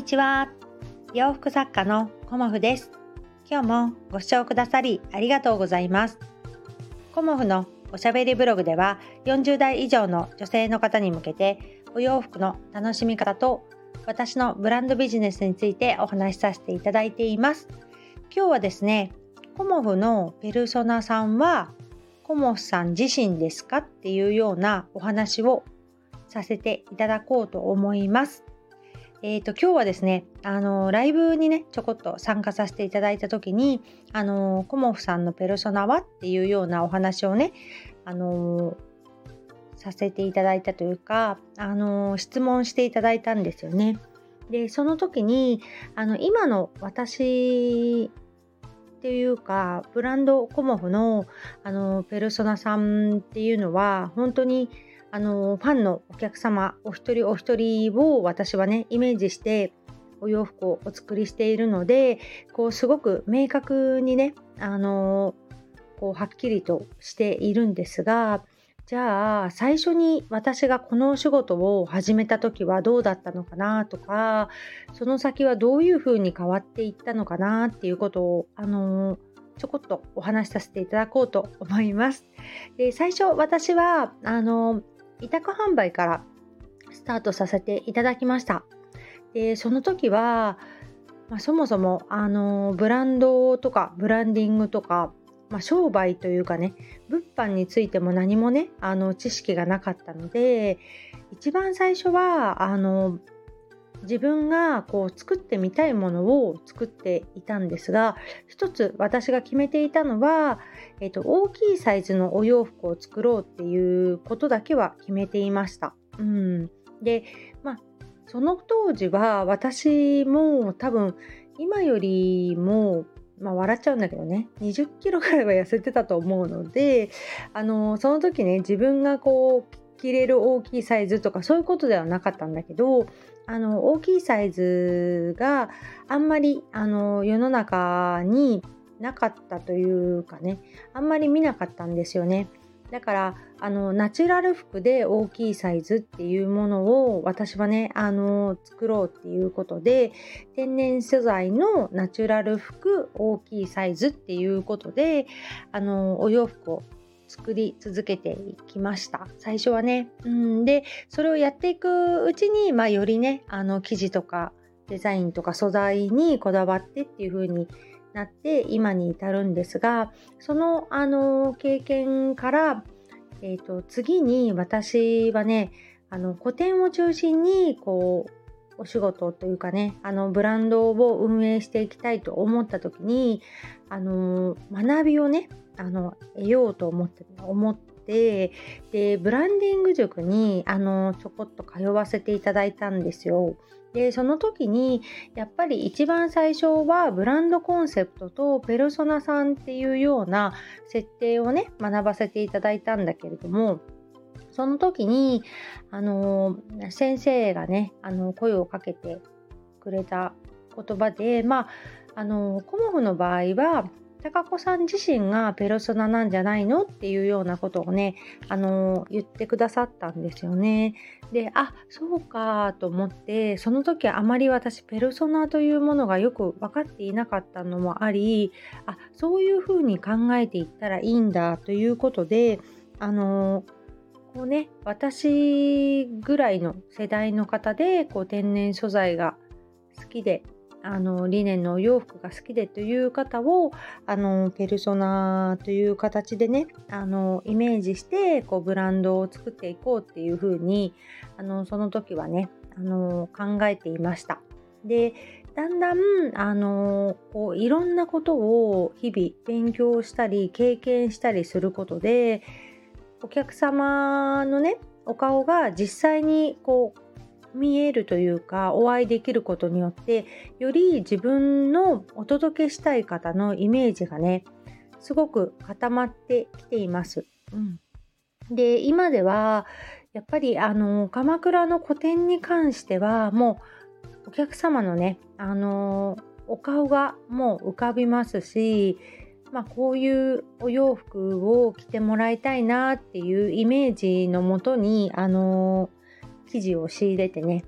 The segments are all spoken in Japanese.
にちは。洋服作家のコモフです。今日もご視聴くださりありがとうございます。コモフのおしゃべりブログでは40代以上の女性の方に向けてお洋服の楽しみ方と私のブランドビジネスについてお話しさせていただいています。今日はですねコモフのペルソナさんはコモフさん自身ですかっていうようなお話をさせていただこうと思います。えーと、今日はですねあのライブにねちょこっと参加させていただいた時にあのコモフさんのペルソナはっていうようなお話をねあのさせていただいたというかあの質問していただいたんですよね。でその時にあの今の私っていうかブランドコモフのあのペルソナさんっていうのは本当にあのファンのお客様お一人お一人を私はねイメージしてお洋服をお作りしているのでこうすごく明確にねあのこうはっきりとしているんですがじゃあ最初に私がこのお仕事を始めた時はどうだったのかなとかその先はどういうふうに変わっていったのかなっていうことをあのちょこっとお話しさせていただこうと思います。で最初私はあの委託販売からスタートさせていただきました。でその時は、まあ、そもそもあのブランドとかブランディングとか、まあ、商売というかね物販についても何もねあの知識がなかったので一番最初はあの自分がこう作ってみたいものを作っていたんですが一つ私が決めていたのは、えーと、大きいサイズのお洋服を作ろうっていうことだけは決めていました。うん、でまあその当時は私も多分今よりもまあ、笑っちゃうんだけどね20キロぐらいは痩せてたと思うのであのその時ね自分がこう着れる大きいサイズとかそういうことではなかったんだけどあの大きいサイズがあんまりあの世の中になかったというかねあんまり見なかったんですよね。だからあのナチュラル服で大きいサイズっていうものを私はねあの作ろうっていうことで天然素材のナチュラル服大きいサイズっていうことであのお洋服を作り続けていきました最初はね。うんでそれをやっていくうちに、まあ、よりねあの生地とかデザインとか素材にこだわってっていう風になって今に至るんですがそのあの経験から、えーと、次に私はねあの個展を中心にこうお仕事というかねあのブランドを運営していきたいと思った時にあの学びをねあの得ようと思って思ってでブランディング塾にあのちょこっと通わせていただいたんですよ。でその時にやっぱり一番最初はブランドコンセプトとペルソナさんっていうような設定をね学ばせていただいたんだけれどもその時にあの先生がねあの声をかけてくれた言葉でまああのコモフの場合は高子さん自身がペルソナなんじゃないのっていうようなことをね、あの言ってくださったんですよね。で、あ、そうかと思って、その時あまり私ペルソナというものがよく分かっていなかったのもあり、あ、そういうふうに考えていったらいいんだということで、あのこうね、私ぐらいの世代の方でこう天然素材が好きであのリネンのお洋服が好きでという方をあのペルソナという形でねあのイメージしてこうブランドを作っていこうっていうふうにあのその時はねあの考えていました。でだんだんあのこういろんなことを日々勉強したり経験したりすることでお客様のねお顔が実際にこう見えるというかお会いできることによってより自分のお届けしたい方のイメージがねすごく固まってきています。うん、で今ではやっぱりあの鎌倉の古典に関してはもうお客様のねあのお顔がもう浮かびますしまあ、こういうお洋服を着てもらいたいなっていうイメージのもとにあの生地を仕入れてね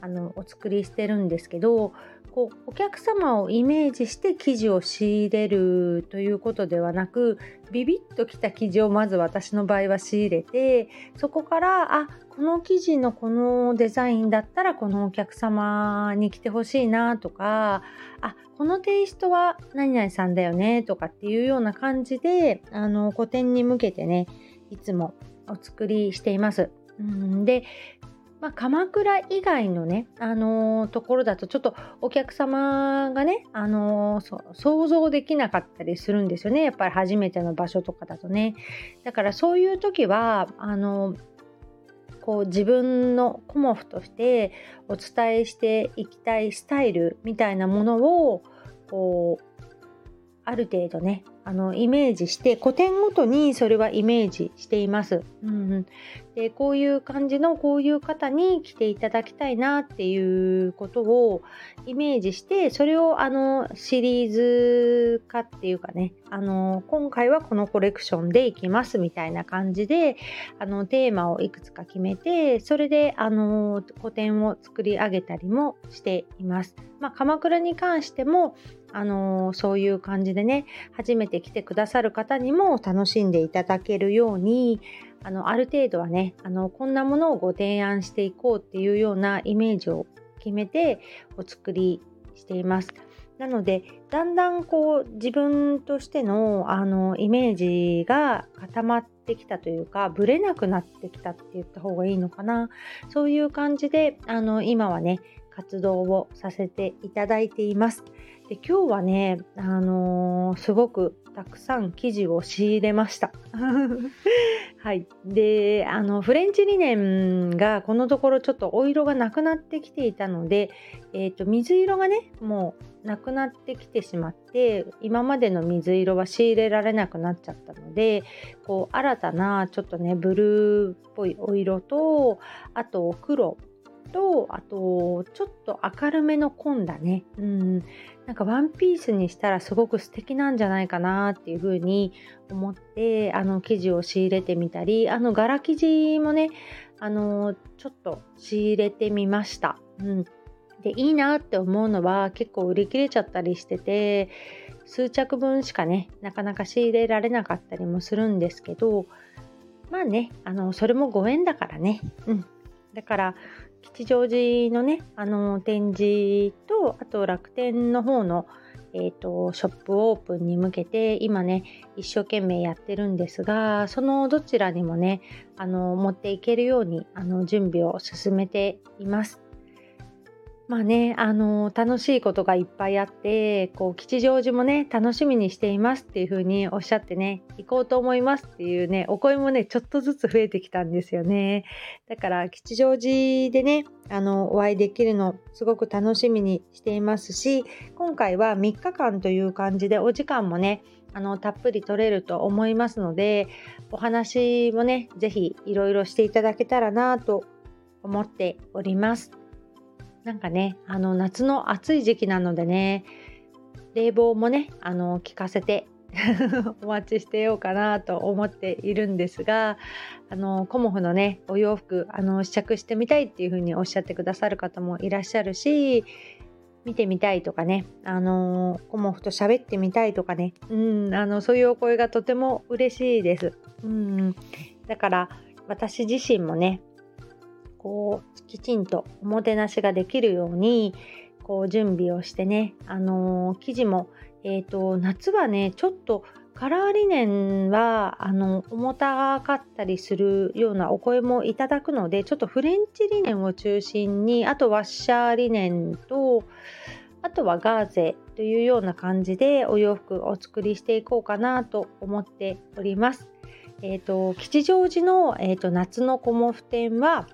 あのお作りしてるんですけどこうお客様をイメージして生地を仕入れるということではなくビビッときた生地をまず私の場合は仕入れてそこからあこの生地のこのデザインだったらこのお客様に来てほしいなとかあこのテイストは何々さんだよねとかっていうような感じであの個展に向けてねいつもお作りしています。うんでまあ、鎌倉以外のね、あのー、ところだとちょっとお客様がね、あのー、想像できなかったりするんですよね。やっぱり初めての場所とかだとね。だからそういう時は、あのー、こう自分のコモフとしてお伝えしていきたいスタイルみたいなものをこうある程度ねあのイメージして古典ごとにそれはイメージしています。うん、でこういう感じのこういう方に来ていただきたいなっていうことをイメージしてそれをあのシリーズ化っていうかねあの今回はこのコレクションでいきますみたいな感じであのテーマをいくつか決めてそれであの古典を作り上げたりもしています。まあ、鎌倉に関してもあのそういう感じでね初めて来てくださる方にも楽しんでいただけるようにあのある程度はねあのこんなものをご提案していこうっていうようなイメージを決めてお作りしています。なのでだんだんこう自分としてのあのイメージが固まってきたというかぶれなくなってきたって言った方がいいのかなそういう感じであの今はね活動をさせていただいています。で今日はね、あのー、すごくたくさん生地を仕入れました。はい。で、あの、フレンチリネンがこのところちょっとお色がなくなってきていたので、えっ、ー、と、水色がね、もうなくなってきてしまって、今までの水色は仕入れられなくなっちゃったので、こう、新たなちょっとね、ブルーっぽいお色と、あと黒と、あと、ちょっと明るめの紺だね。うん。なんかワンピースにしたらすごく素敵なんじゃないかなっていうふうに思って、あの生地を仕入れてみたり、あの柄生地もね、あの、ちょっと仕入れてみました。うん。で、いいなって思うのは結構売り切れちゃったりしてて、数着分しかね、なかなか仕入れられなかったりもするんですけど、まあね、あの、それもご縁だからね。うん。だから吉祥寺のねあの展示とあと楽天の方の、えーと、ショップオープンに向けて今ね一生懸命やってるんですがそのどちらにもねあの持っていけるようにあの準備を進めています。まあね、あの楽しいことがいっぱいあって、こう、吉祥寺もね、楽しみにしていますっていう風におっしゃってね、行こうと思いますっていうね、お声もね、ちょっとずつ増えてきたんですよね。だから、吉祥寺でね、あの、お会いできるの、すごく楽しみにしていますし、今回は3日間という感じで、お時間もね、あの、たっぷり取れると思いますので、お話もね、ぜひいろいろしていただけたらなと思っております。なんかね、あの夏の暑い時期なのでね、冷房もね、あの効かせて お待ちしてようかなと思っているんですが、あのコモフのね、お洋服あの試着してみたいっていう風におっしゃってくださる方もいらっしゃるし、見てみたいとかね、あのコモフと喋ってみたいとかね、うん、あのそういうお声がとても嬉しいです。うん、だから私自身もね、こうきちんとおもてなしができるようにこう準備をしてね、あのー、生地も、えーと、夏はねちょっとカラーリネンはあの重たかったりするようなお声もいただくのでちょっとフレンチリネンを中心にあとワッシャーリネンとあとはガーゼというような感じでお洋服をお作りしていこうかなと思っております。えーと、吉祥寺の、えーと夏のコモフ展は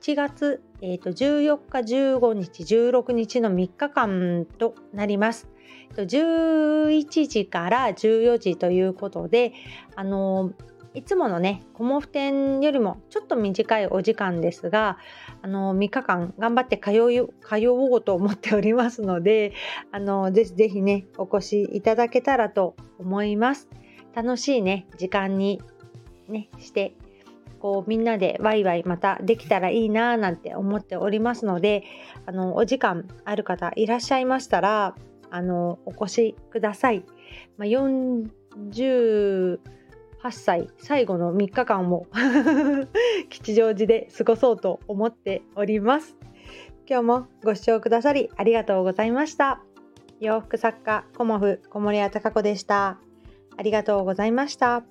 7月、えーと、14日、15日、16日の3日間となります。11時から14時ということで、あのいつものね、コモフ展よりもちょっと短いお時間ですが、あの3日間頑張って通う通おうと思っておりますので、あのぜひぜひね、お越しいただけたらと思います。楽しいね、時間にね、してこうみんなでワイワイまたできたらいいなーなんて思っておりますのであのお時間ある方いらっしゃいましたらあのお越しください。まあ、48歳最後の3日間を 吉祥寺で過ごそうと思っております。今日もご視聴くださりありがとうございました。洋服作家コモフ小森屋隆子でした。ありがとうございました。